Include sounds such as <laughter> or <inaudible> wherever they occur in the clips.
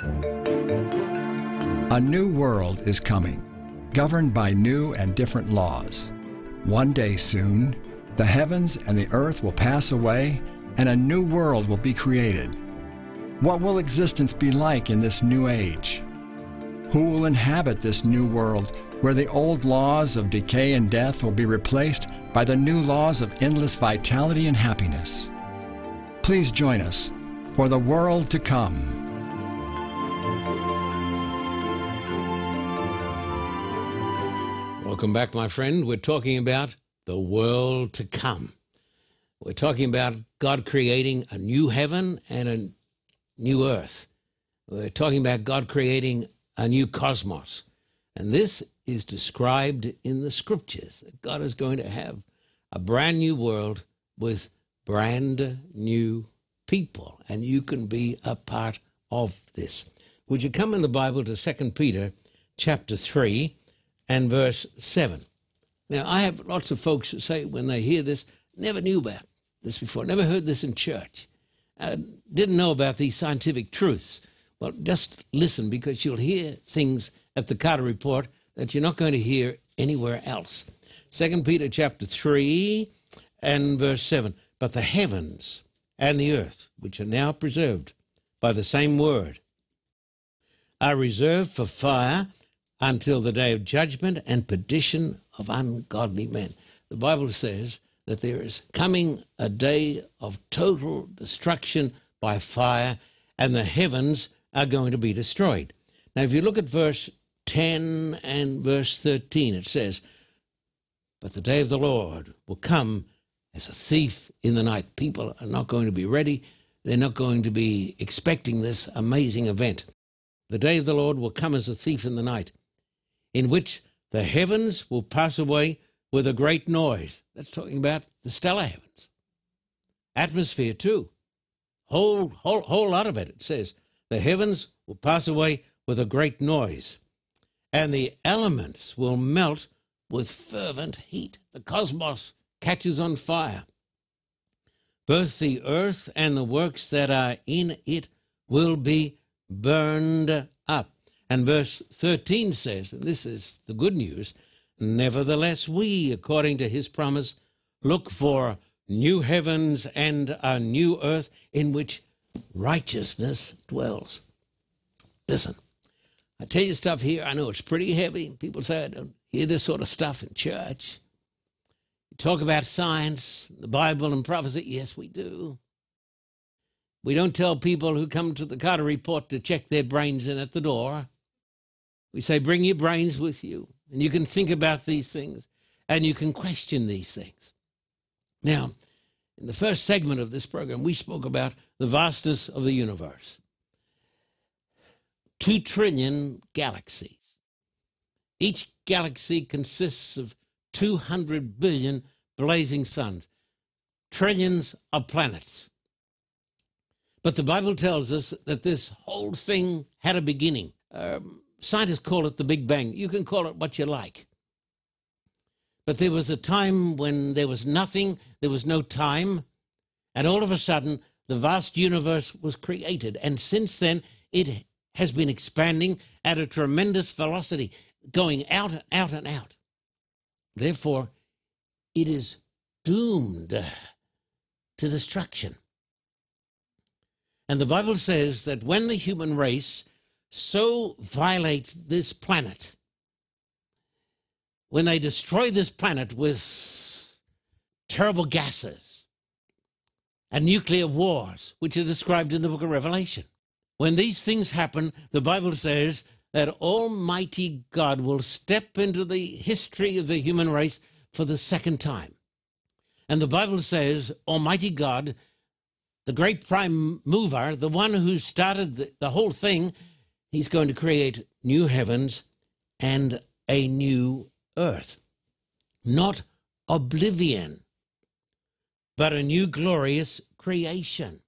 A new world is coming, governed by new and different laws. One day soon, the heavens and the earth will pass away, and a new world will be created. What will existence be like in this new age? Who will inhabit this new world where the old laws of decay and death will be replaced by the new laws of endless vitality and happiness? Please join us for the world to come. Welcome back, my friend. We're talking about the world to come. We're talking about God creating a new heaven and a new earth. We're talking about God creating a new cosmos. And this is described in the scriptures God is going to have a brand new world with brand new people. And you can be a part of this. Would you come in the Bible to 2 Peter chapter 3 and verse 7? Now, I have lots of folks who say when they hear this, never knew about this before, never heard this in church, uh, didn't know about these scientific truths. Well, just listen because you'll hear things at the Carter Report that you're not going to hear anywhere else. Second Peter chapter 3 and verse 7. But the heavens and the earth, which are now preserved by the same word, are reserved for fire until the day of judgment and perdition of ungodly men. The Bible says that there is coming a day of total destruction by fire, and the heavens are going to be destroyed. Now, if you look at verse 10 and verse 13, it says, But the day of the Lord will come as a thief in the night. People are not going to be ready. They're not going to be expecting this amazing event. The day of the Lord will come as a thief in the night, in which the heavens will pass away with a great noise. That's talking about the stellar heavens. Atmosphere, too. Whole, whole, whole lot of it. It says, the heavens will pass away with a great noise, and the elements will melt with fervent heat. The cosmos catches on fire. Both the earth and the works that are in it will be burned up. And verse 13 says, and this is the good news, nevertheless, we, according to his promise, look for new heavens and a new earth in which righteousness dwells. Listen, I tell you stuff here, I know it's pretty heavy. People say I don't hear this sort of stuff in church. You talk about science, the Bible, and prophecy. Yes, we do. We don't tell people who come to the Carter Report to check their brains in at the door. We say, bring your brains with you, and you can think about these things, and you can question these things. Now, in the first segment of this program, we spoke about the vastness of the universe. Two trillion galaxies. Each galaxy consists of 200 billion blazing suns, trillions of planets. But the Bible tells us that this whole thing had a beginning. Um, scientists call it the Big Bang. You can call it what you like. But there was a time when there was nothing, there was no time, and all of a sudden the vast universe was created. And since then, it has been expanding at a tremendous velocity, going out and out and out. Therefore, it is doomed to destruction. And the Bible says that when the human race so violate this planet, when they destroy this planet with terrible gases and nuclear wars, which are described in the book of Revelation. When these things happen, the Bible says that Almighty God will step into the history of the human race for the second time. And the Bible says, Almighty God, the great prime mover, the one who started the, the whole thing, he's going to create new heavens and a new earth. Not oblivion, but a new glorious creation.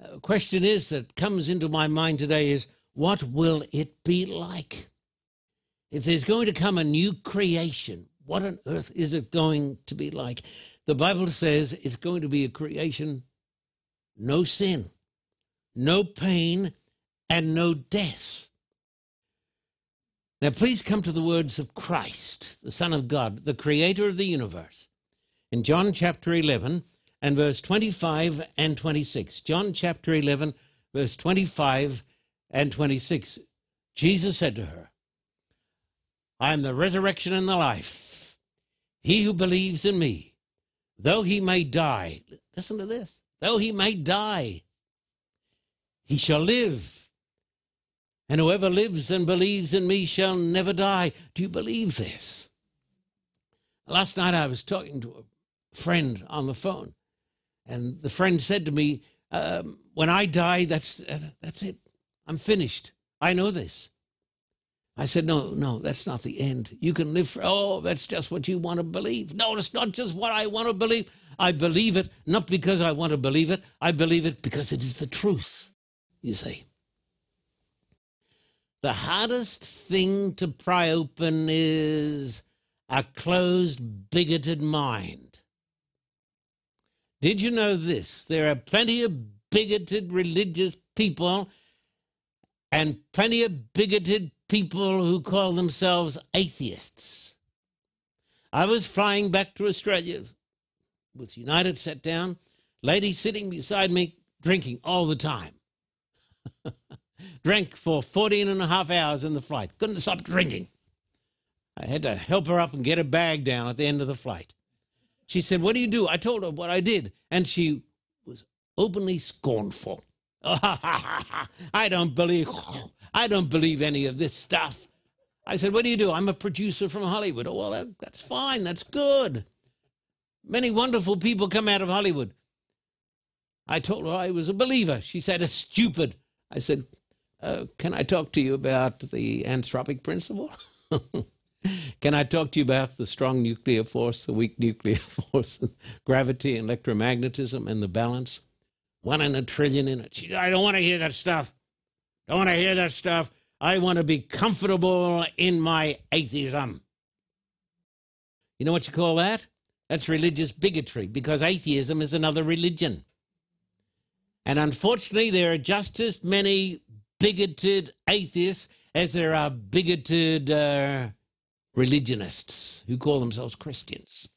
A question is that comes into my mind today is what will it be like? If there's going to come a new creation, what on earth is it going to be like? The Bible says it's going to be a creation, no sin, no pain, and no death. Now, please come to the words of Christ, the Son of God, the Creator of the universe, in John chapter 11 and verse 25 and 26. John chapter 11, verse 25 and 26. Jesus said to her, I am the resurrection and the life. He who believes in me, though he may die, listen to this, though he may die, he shall live. And whoever lives and believes in me shall never die. Do you believe this? Last night I was talking to a friend on the phone, and the friend said to me, um, "When I die, that's uh, that's it. I'm finished. I know this." I said, No, no, that's not the end. You can live for, oh, that's just what you want to believe. No, it's not just what I want to believe. I believe it not because I want to believe it, I believe it because it is the truth, you see. The hardest thing to pry open is a closed, bigoted mind. Did you know this? There are plenty of bigoted religious people and plenty of bigoted people who call themselves atheists. I was flying back to Australia with United sat down, lady sitting beside me drinking all the time. <laughs> Drank for 14 and a half hours in the flight. Couldn't stop drinking. I had to help her up and get her bag down at the end of the flight. She said, What do you do? I told her what I did. And she was openly scornful. <laughs> I don't believe I don't believe any of this stuff. I said, What do you do? I'm a producer from Hollywood. Oh, well, that, that's fine. That's good. Many wonderful people come out of Hollywood. I told her I was a believer. She said, A stupid. I said, uh, Can I talk to you about the anthropic principle? <laughs> Can I talk to you about the strong nuclear force, the weak nuclear <laughs> force, gravity, electromagnetism, and the balance? One in a trillion in it. I don't want to hear that stuff. Don't want to hear that stuff. I want to be comfortable in my atheism. You know what you call that? That's religious bigotry because atheism is another religion. And unfortunately, there are just as many bigoted atheists as there are bigoted uh, religionists who call themselves Christians.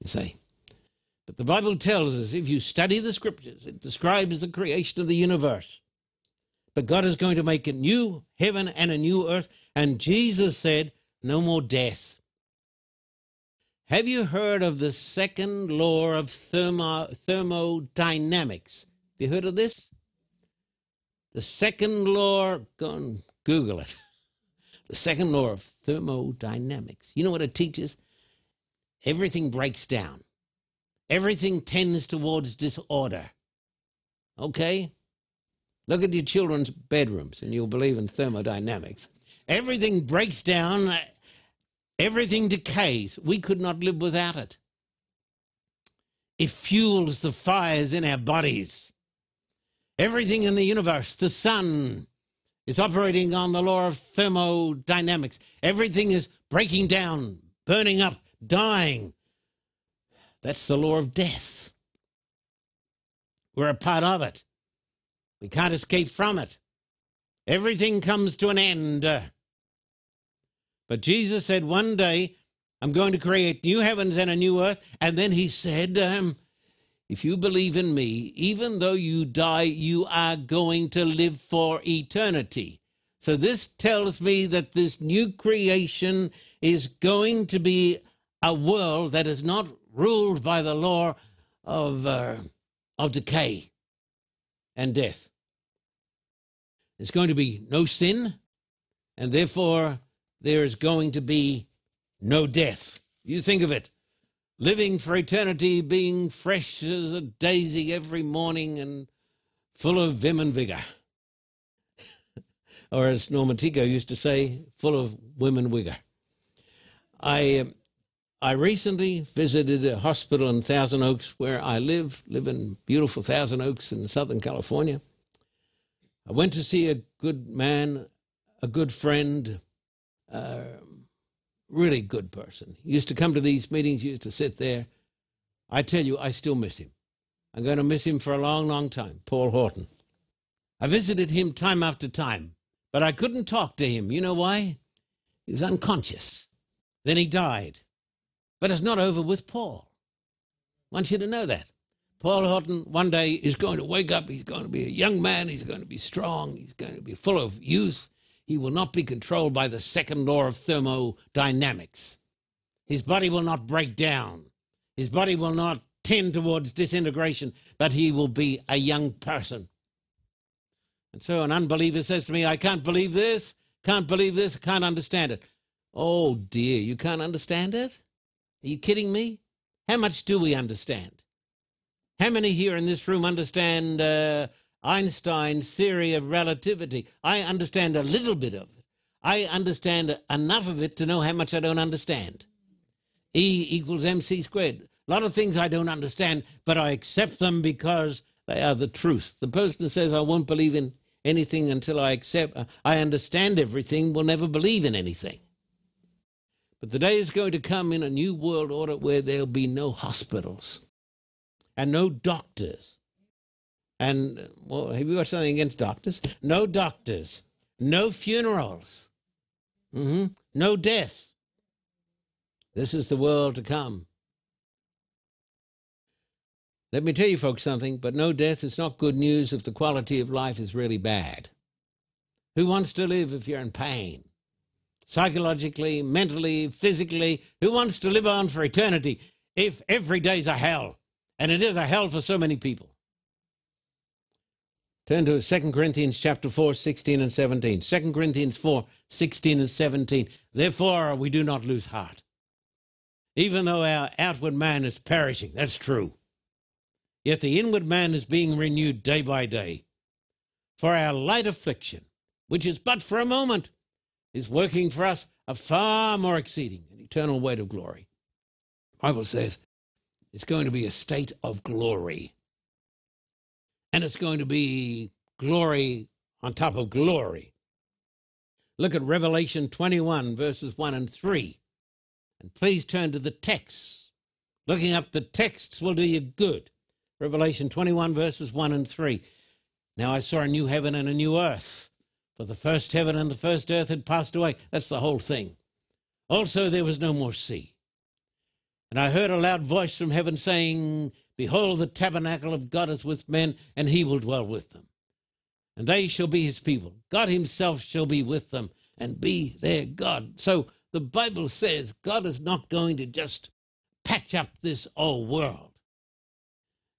You see? But the Bible tells us if you study the scriptures, it describes the creation of the universe. But God is going to make a new heaven and a new earth. And Jesus said, no more death. Have you heard of the second law of thermo, thermodynamics? Have you heard of this? The second law, go and Google it. <laughs> The second law of thermodynamics. You know what it teaches? Everything breaks down everything tends towards disorder. Okay? Look at your children's bedrooms and you'll believe in thermodynamics. Everything breaks down, everything decays. We could not live without it. It fuels the fires in our bodies. Everything in the universe, the sun, is operating on the law of thermodynamics. Everything is breaking down, burning up, dying, that's the law of death. We're a part of it. We can't escape from it. Everything comes to an end. But Jesus said, One day I'm going to create new heavens and a new earth. And then he said, um, If you believe in me, even though you die, you are going to live for eternity. So this tells me that this new creation is going to be a world that is not ruled by the law of, uh, of decay and death. There's going to be no sin, and therefore there is going to be no death. You think of it living for eternity, being fresh as a daisy every morning and full of vim and vigor. <laughs> or as Norman Tico used to say, full of women vigor. I um, I recently visited a hospital in Thousand Oaks where I live, live in beautiful Thousand Oaks in Southern California. I went to see a good man, a good friend, uh, really good person. He used to come to these meetings, he used to sit there. I tell you, I still miss him. I'm going to miss him for a long, long time. Paul Horton. I visited him time after time, but I couldn't talk to him. You know why? He was unconscious. Then he died. But it's not over with Paul. I want you to know that. Paul Horton one day is going to wake up. He's going to be a young man. He's going to be strong. He's going to be full of youth. He will not be controlled by the second law of thermodynamics. His body will not break down. His body will not tend towards disintegration, but he will be a young person. And so an unbeliever says to me, I can't believe this, can't believe this, can't understand it. Oh dear, you can't understand it? Are you kidding me? How much do we understand? How many here in this room understand uh, Einstein's theory of relativity? I understand a little bit of it. I understand enough of it to know how much I don't understand. E equals mc squared. A lot of things I don't understand, but I accept them because they are the truth. The person who says I won't believe in anything until I accept, I understand everything, will never believe in anything. But the day is going to come in a new world order where there'll be no hospitals and no doctors. And, well, have you got something against doctors? No doctors, no funerals, mm-hmm. no death. This is the world to come. Let me tell you folks something, but no death is not good news if the quality of life is really bad. Who wants to live if you're in pain? Psychologically, mentally, physically, who wants to live on for eternity if every day's a hell? And it is a hell for so many people. Turn to 2 Corinthians chapter 4, 16 and 17. 2 Corinthians 4, 16 and 17. Therefore, we do not lose heart. Even though our outward man is perishing, that's true. Yet the inward man is being renewed day by day. For our light affliction, which is but for a moment, is working for us a far more exceeding and eternal weight of glory. The Bible says it's going to be a state of glory. And it's going to be glory on top of glory. Look at Revelation 21, verses 1 and 3. And please turn to the text. Looking up the texts will do you good. Revelation 21, verses 1 and 3. Now I saw a new heaven and a new earth, for the first heaven and the first earth had passed away. That's the whole thing. Also, there was no more sea. And I heard a loud voice from heaven saying, Behold, the tabernacle of God is with men, and he will dwell with them. And they shall be his people. God himself shall be with them and be their God. So the Bible says God is not going to just patch up this old world.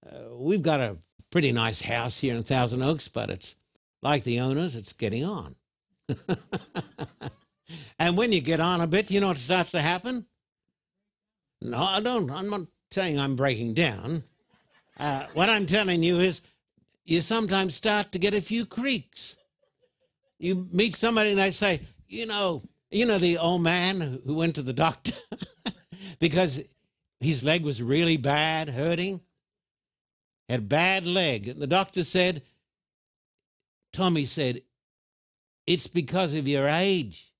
Uh, we've got a pretty nice house here in Thousand Oaks, but it's like the owners, it's getting on. <laughs> and when you get on a bit, you know what starts to happen? No, I don't. I'm not saying I'm breaking down. Uh, what I'm telling you is you sometimes start to get a few creaks. You meet somebody and they say, you know, you know the old man who went to the doctor <laughs> because his leg was really bad, hurting had bad leg. And the doctor said, Tommy said, it's because of your age.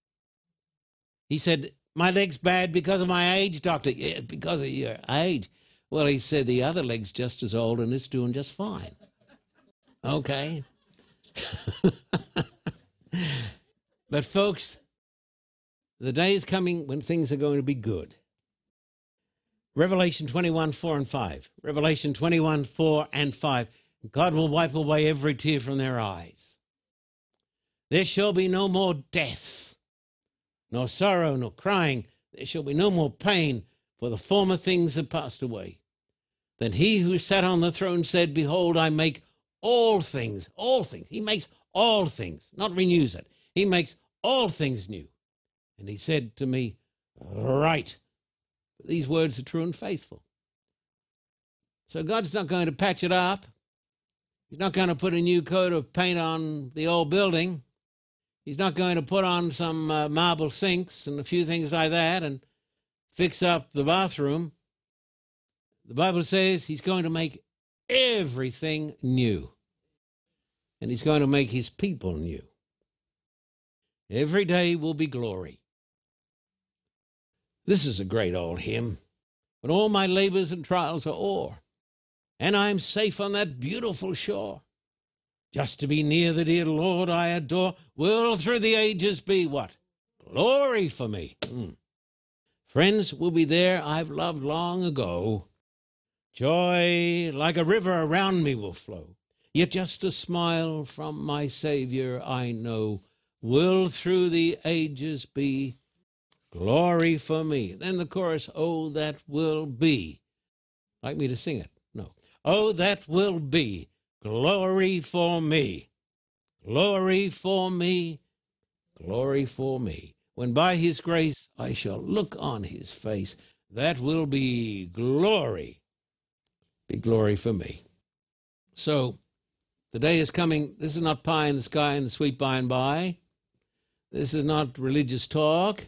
He said, my leg's bad because of my age, doctor. Yeah, because of your age. Well, he said the other leg's just as old and it's doing just fine. Okay. <laughs> but, folks, the day is coming when things are going to be good. Revelation 21, 4 and 5. Revelation 21, 4 and 5. God will wipe away every tear from their eyes. There shall be no more death, nor sorrow, nor crying. There shall be no more pain, for the former things have passed away. Then he who sat on the throne said, Behold, I make all things, all things. He makes all things, not renews it. He makes all things new. And he said to me, Write these words are true and faithful. So God's not going to patch it up. He's not going to put a new coat of paint on the old building. He's not going to put on some uh, marble sinks and a few things like that and fix up the bathroom. The Bible says he's going to make everything new. And he's going to make his people new. Every day will be glory. This is a great old hymn. When all my labors and trials are o'er, and I am safe on that beautiful shore. Just to be near the dear Lord I adore, will through the ages be what? Glory for me. Mm. Friends will be there I've loved long ago. Joy like a river around me will flow. Yet just a smile from my Savior I know will through the ages be glory for me. Then the chorus, oh, that will be. Like me to sing it? No. Oh, that will be glory for me. Glory for me. Glory for me. When by his grace I shall look on his face, that will be glory. Be glory for me. So, the day is coming. This is not pie in the sky and the sweet by and by. This is not religious talk.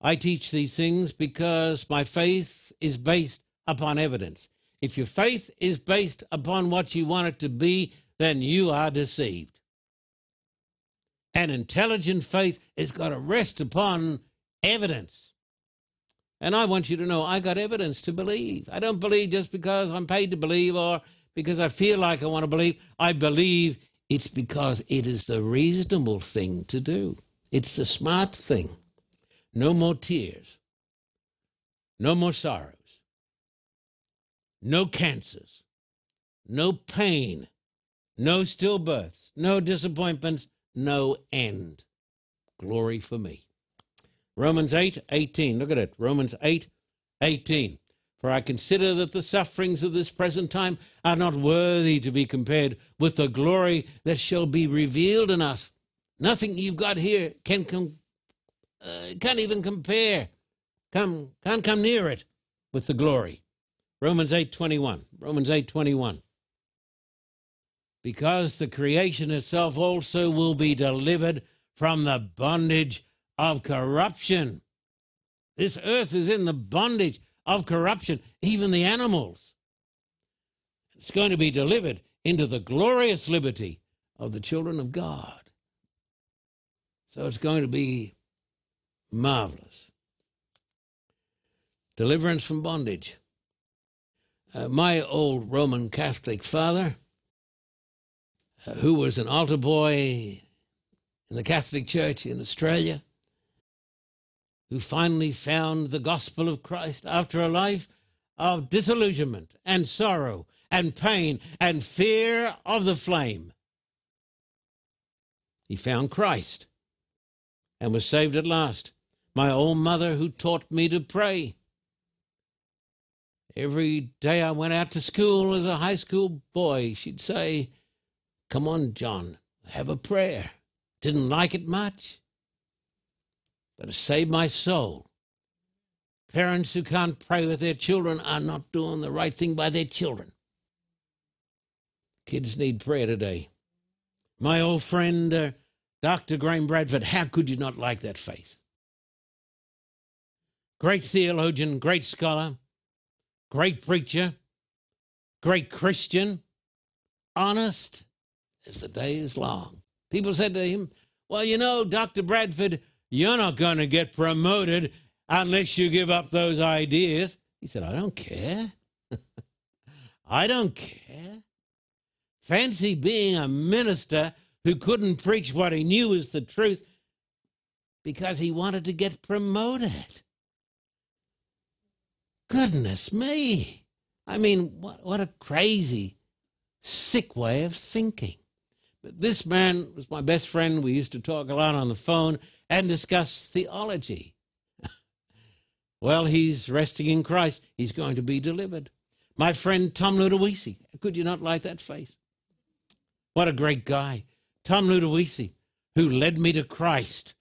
I teach these things because my faith is based upon evidence. If your faith is based upon what you want it to be, then you are deceived. An intelligent faith is got to rest upon evidence. And I want you to know I got evidence to believe. I don't believe just because I'm paid to believe or because I feel like I want to believe. I believe it's because it is the reasonable thing to do. It's the smart thing. No more tears. No more sorrows. No cancers. No pain. No stillbirths. No disappointments. No end. Glory for me. Romans 8 18. Look at it. Romans 8 18. For I consider that the sufferings of this present time are not worthy to be compared with the glory that shall be revealed in us. Nothing you've got here can com- uh, can't even compare. Come can't come near it with the glory. Romans 8:21. Romans 8:21. Because the creation itself also will be delivered from the bondage of corruption. This earth is in the bondage of corruption, even the animals. It's going to be delivered into the glorious liberty of the children of God. So it's going to be marvelous. Deliverance from bondage. Uh, my old Roman Catholic father, uh, who was an altar boy in the Catholic Church in Australia, who finally found the gospel of Christ after a life of disillusionment and sorrow and pain and fear of the flame. He found Christ and was saved at last. My old mother, who taught me to pray. Every day I went out to school as a high school boy, she'd say, Come on, John, have a prayer. Didn't like it much but to save my soul. Parents who can't pray with their children are not doing the right thing by their children. Kids need prayer today. My old friend, uh, Dr. Graham Bradford, how could you not like that faith? Great theologian, great scholar, great preacher, great Christian, honest as the day is long. People said to him, Well, you know, Dr. Bradford, you're not going to get promoted unless you give up those ideas. He said, I don't care. <laughs> I don't care. Fancy being a minister who couldn't preach what he knew was the truth because he wanted to get promoted. Goodness me. I mean, what, what a crazy, sick way of thinking. But this man was my best friend. We used to talk a lot on the phone and discuss theology. <laughs> well, he's resting in Christ. He's going to be delivered. My friend Tom Ludowici. Could you not like that face? What a great guy. Tom Ludowici, who led me to Christ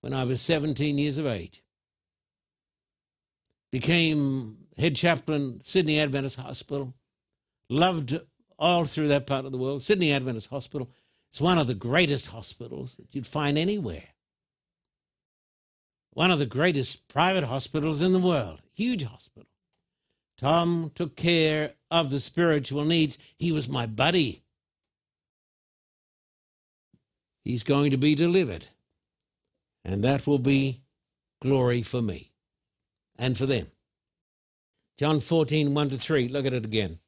when I was 17 years of age. Became head chaplain, Sydney Adventist Hospital. Loved all through that part of the world. Sydney Adventist Hospital. It's one of the greatest hospitals that you'd find anywhere. One of the greatest private hospitals in the world, huge hospital. Tom took care of the spiritual needs. He was my buddy. He's going to be delivered. And that will be glory for me and for them. John 14, 1 to 3. Look at it again.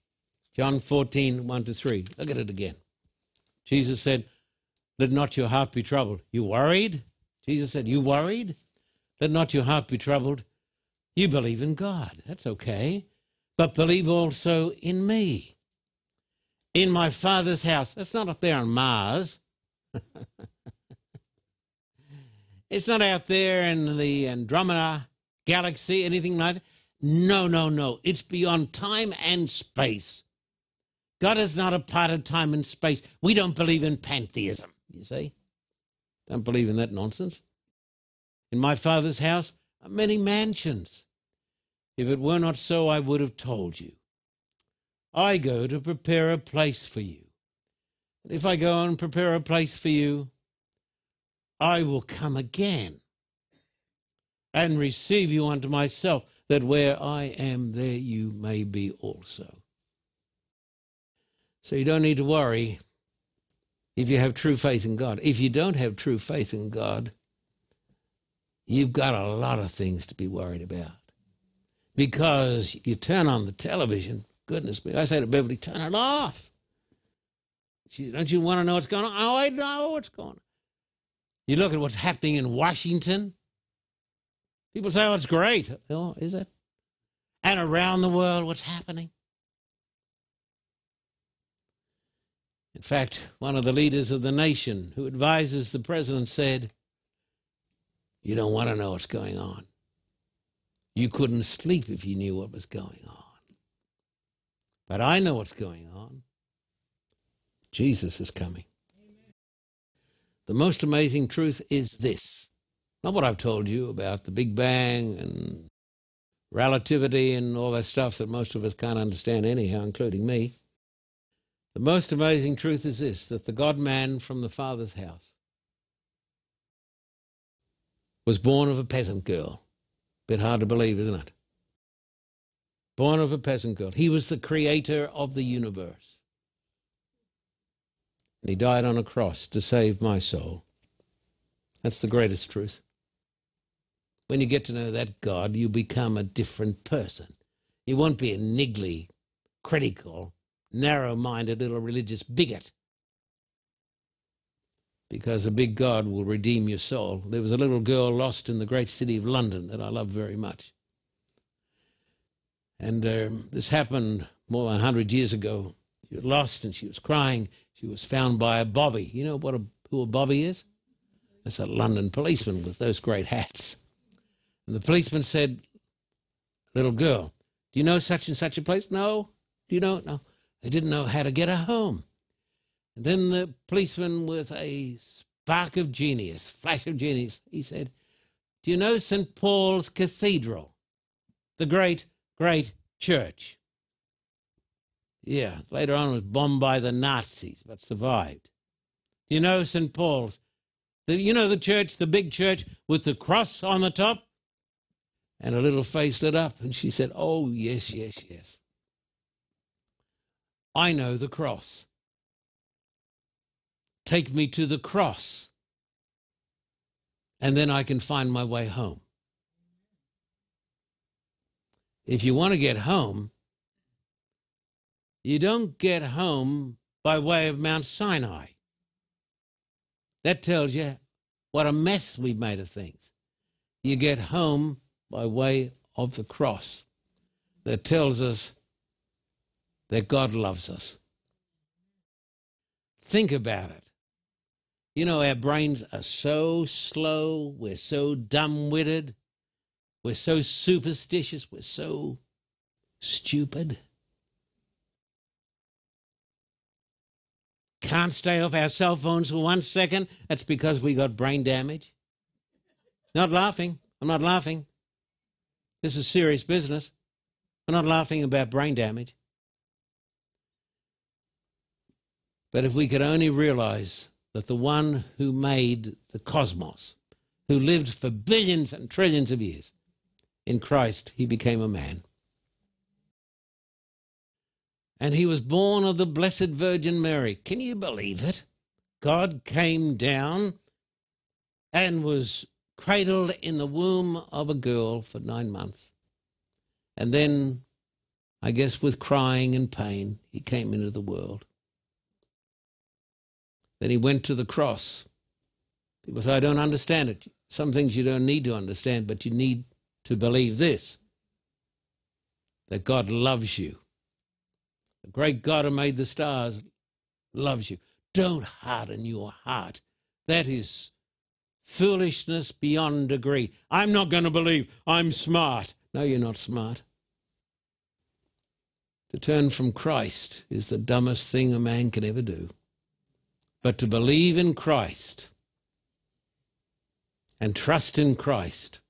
John 14, 1 to 3. Look at it again. Jesus said, Let not your heart be troubled. You worried? Jesus said, You worried? Let not your heart be troubled. You believe in God. That's okay. But believe also in me. In my Father's house. That's not up there on Mars. <laughs> it's not out there in the Andromeda galaxy, anything like that. No, no, no. It's beyond time and space. God is not a part of time and space. We don't believe in pantheism, you see. Don't believe in that nonsense. In my Father's house are many mansions. If it were not so, I would have told you. I go to prepare a place for you. And if I go and prepare a place for you, I will come again and receive you unto myself, that where I am, there you may be also. So you don't need to worry if you have true faith in God. If you don't have true faith in God, you've got a lot of things to be worried about. Because you turn on the television, goodness me, I say to Beverly, turn it off. She, said, don't you want to know what's going on? Oh, I know what's going on. You look at what's happening in Washington. People say, oh, it's great. Oh, is it? And around the world, what's happening? In fact, one of the leaders of the nation who advises the president said, You don't want to know what's going on. You couldn't sleep if you knew what was going on. But I know what's going on. Jesus is coming. The most amazing truth is this not what I've told you about the Big Bang and relativity and all that stuff that most of us can't understand anyhow, including me. The most amazing truth is this that the God man from the Father's house was born of a peasant girl. Bit hard to believe, isn't it? Born of a peasant girl. He was the creator of the universe. And he died on a cross to save my soul. That's the greatest truth. When you get to know that God, you become a different person. You won't be a niggly, critical, narrow minded little religious bigot because a big God will redeem your soul. There was a little girl lost in the great city of London that I love very much. And um, this happened more than 100 years ago. She was lost and she was crying. She was found by a bobby. You know what a, who a bobby is? That's a London policeman with those great hats. And the policeman said, Little girl, do you know such and such a place? No. Do you know? No. They didn't know how to get her home. And then the policeman, with a spark of genius, flash of genius, he said, Do you know St. Paul's Cathedral? The great, great church. Yeah, later on was bombed by the Nazis, but survived. Do you know St. Paul's? The, you know the church, the big church with the cross on the top? And her little face lit up, and she said, Oh, yes, yes, yes. I know the cross. Take me to the cross, and then I can find my way home. If you want to get home, you don't get home by way of Mount Sinai. That tells you what a mess we've made of things. You get home by way of the cross that tells us that God loves us. Think about it. You know, our brains are so slow, we're so dumb witted, we're so superstitious, we're so stupid. Can't stay off our cell phones for one second. That's because we got brain damage. Not laughing. I'm not laughing. This is serious business. We're not laughing about brain damage. But if we could only realize that the one who made the cosmos, who lived for billions and trillions of years, in Christ, he became a man. And he was born of the Blessed Virgin Mary. Can you believe it? God came down and was cradled in the womb of a girl for nine months. And then, I guess with crying and pain, he came into the world. Then he went to the cross. People say, I don't understand it. Some things you don't need to understand, but you need to believe this that God loves you. The great God who made the stars loves you. Don't harden your heart. That is foolishness beyond degree. I'm not going to believe I'm smart. No, you're not smart. To turn from Christ is the dumbest thing a man can ever do. But to believe in Christ and trust in Christ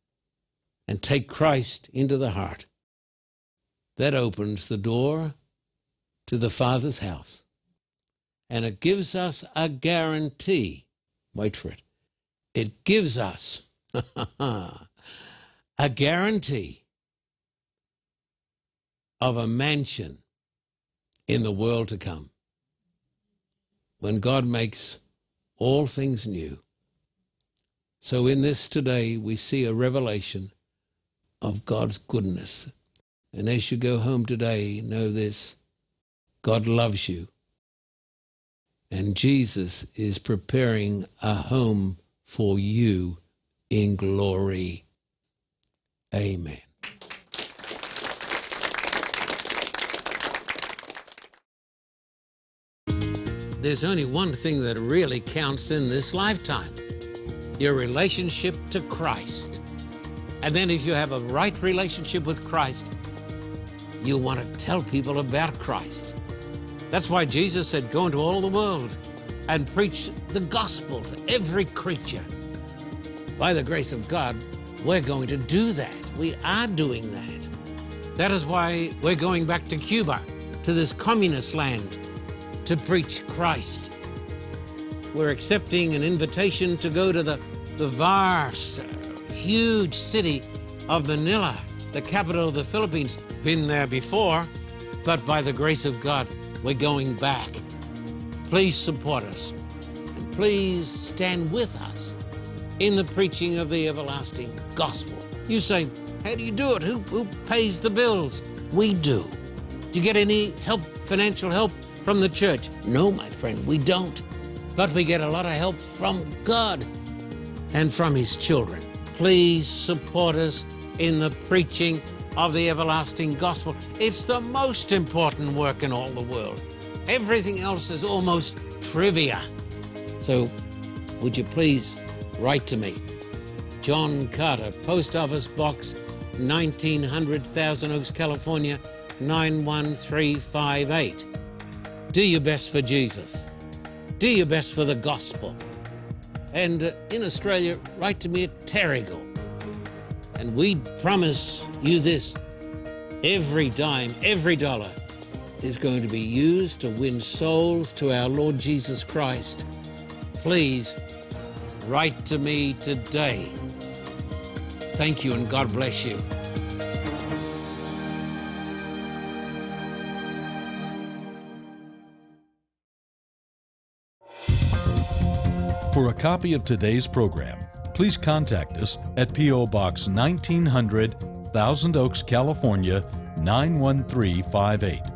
and take Christ into the heart, that opens the door to the Father's house. And it gives us a guarantee. Wait for it. It gives us <laughs> a guarantee of a mansion in the world to come. When God makes all things new. So, in this today, we see a revelation of God's goodness. And as you go home today, know this God loves you. And Jesus is preparing a home for you in glory. Amen. There's only one thing that really counts in this lifetime your relationship to Christ. And then, if you have a right relationship with Christ, you want to tell people about Christ. That's why Jesus said, Go into all the world and preach the gospel to every creature. By the grace of God, we're going to do that. We are doing that. That is why we're going back to Cuba, to this communist land, to preach Christ. We're accepting an invitation to go to the, the vast, huge city of Manila, the capital of the Philippines. Been there before, but by the grace of God, we're going back. Please support us. And please stand with us in the preaching of the everlasting gospel. You say, How do you do it? Who, who pays the bills? We do. Do you get any help, financial help from the church? No, my friend, we don't. But we get a lot of help from God and from His children. Please support us in the preaching of the everlasting gospel. It's the most important work in all the world. Everything else is almost trivia. So, would you please write to me? John Carter, Post Office Box 1900, Thousand Oaks, California 91358. Do your best for Jesus. Do your best for the gospel. And uh, in Australia, write to me at Terrigal. And we promise you this every dime, every dollar is going to be used to win souls to our Lord Jesus Christ. Please write to me today. Thank you and God bless you. For a copy of today's program, please contact us at P.O. Box 1900, Thousand Oaks, California 91358.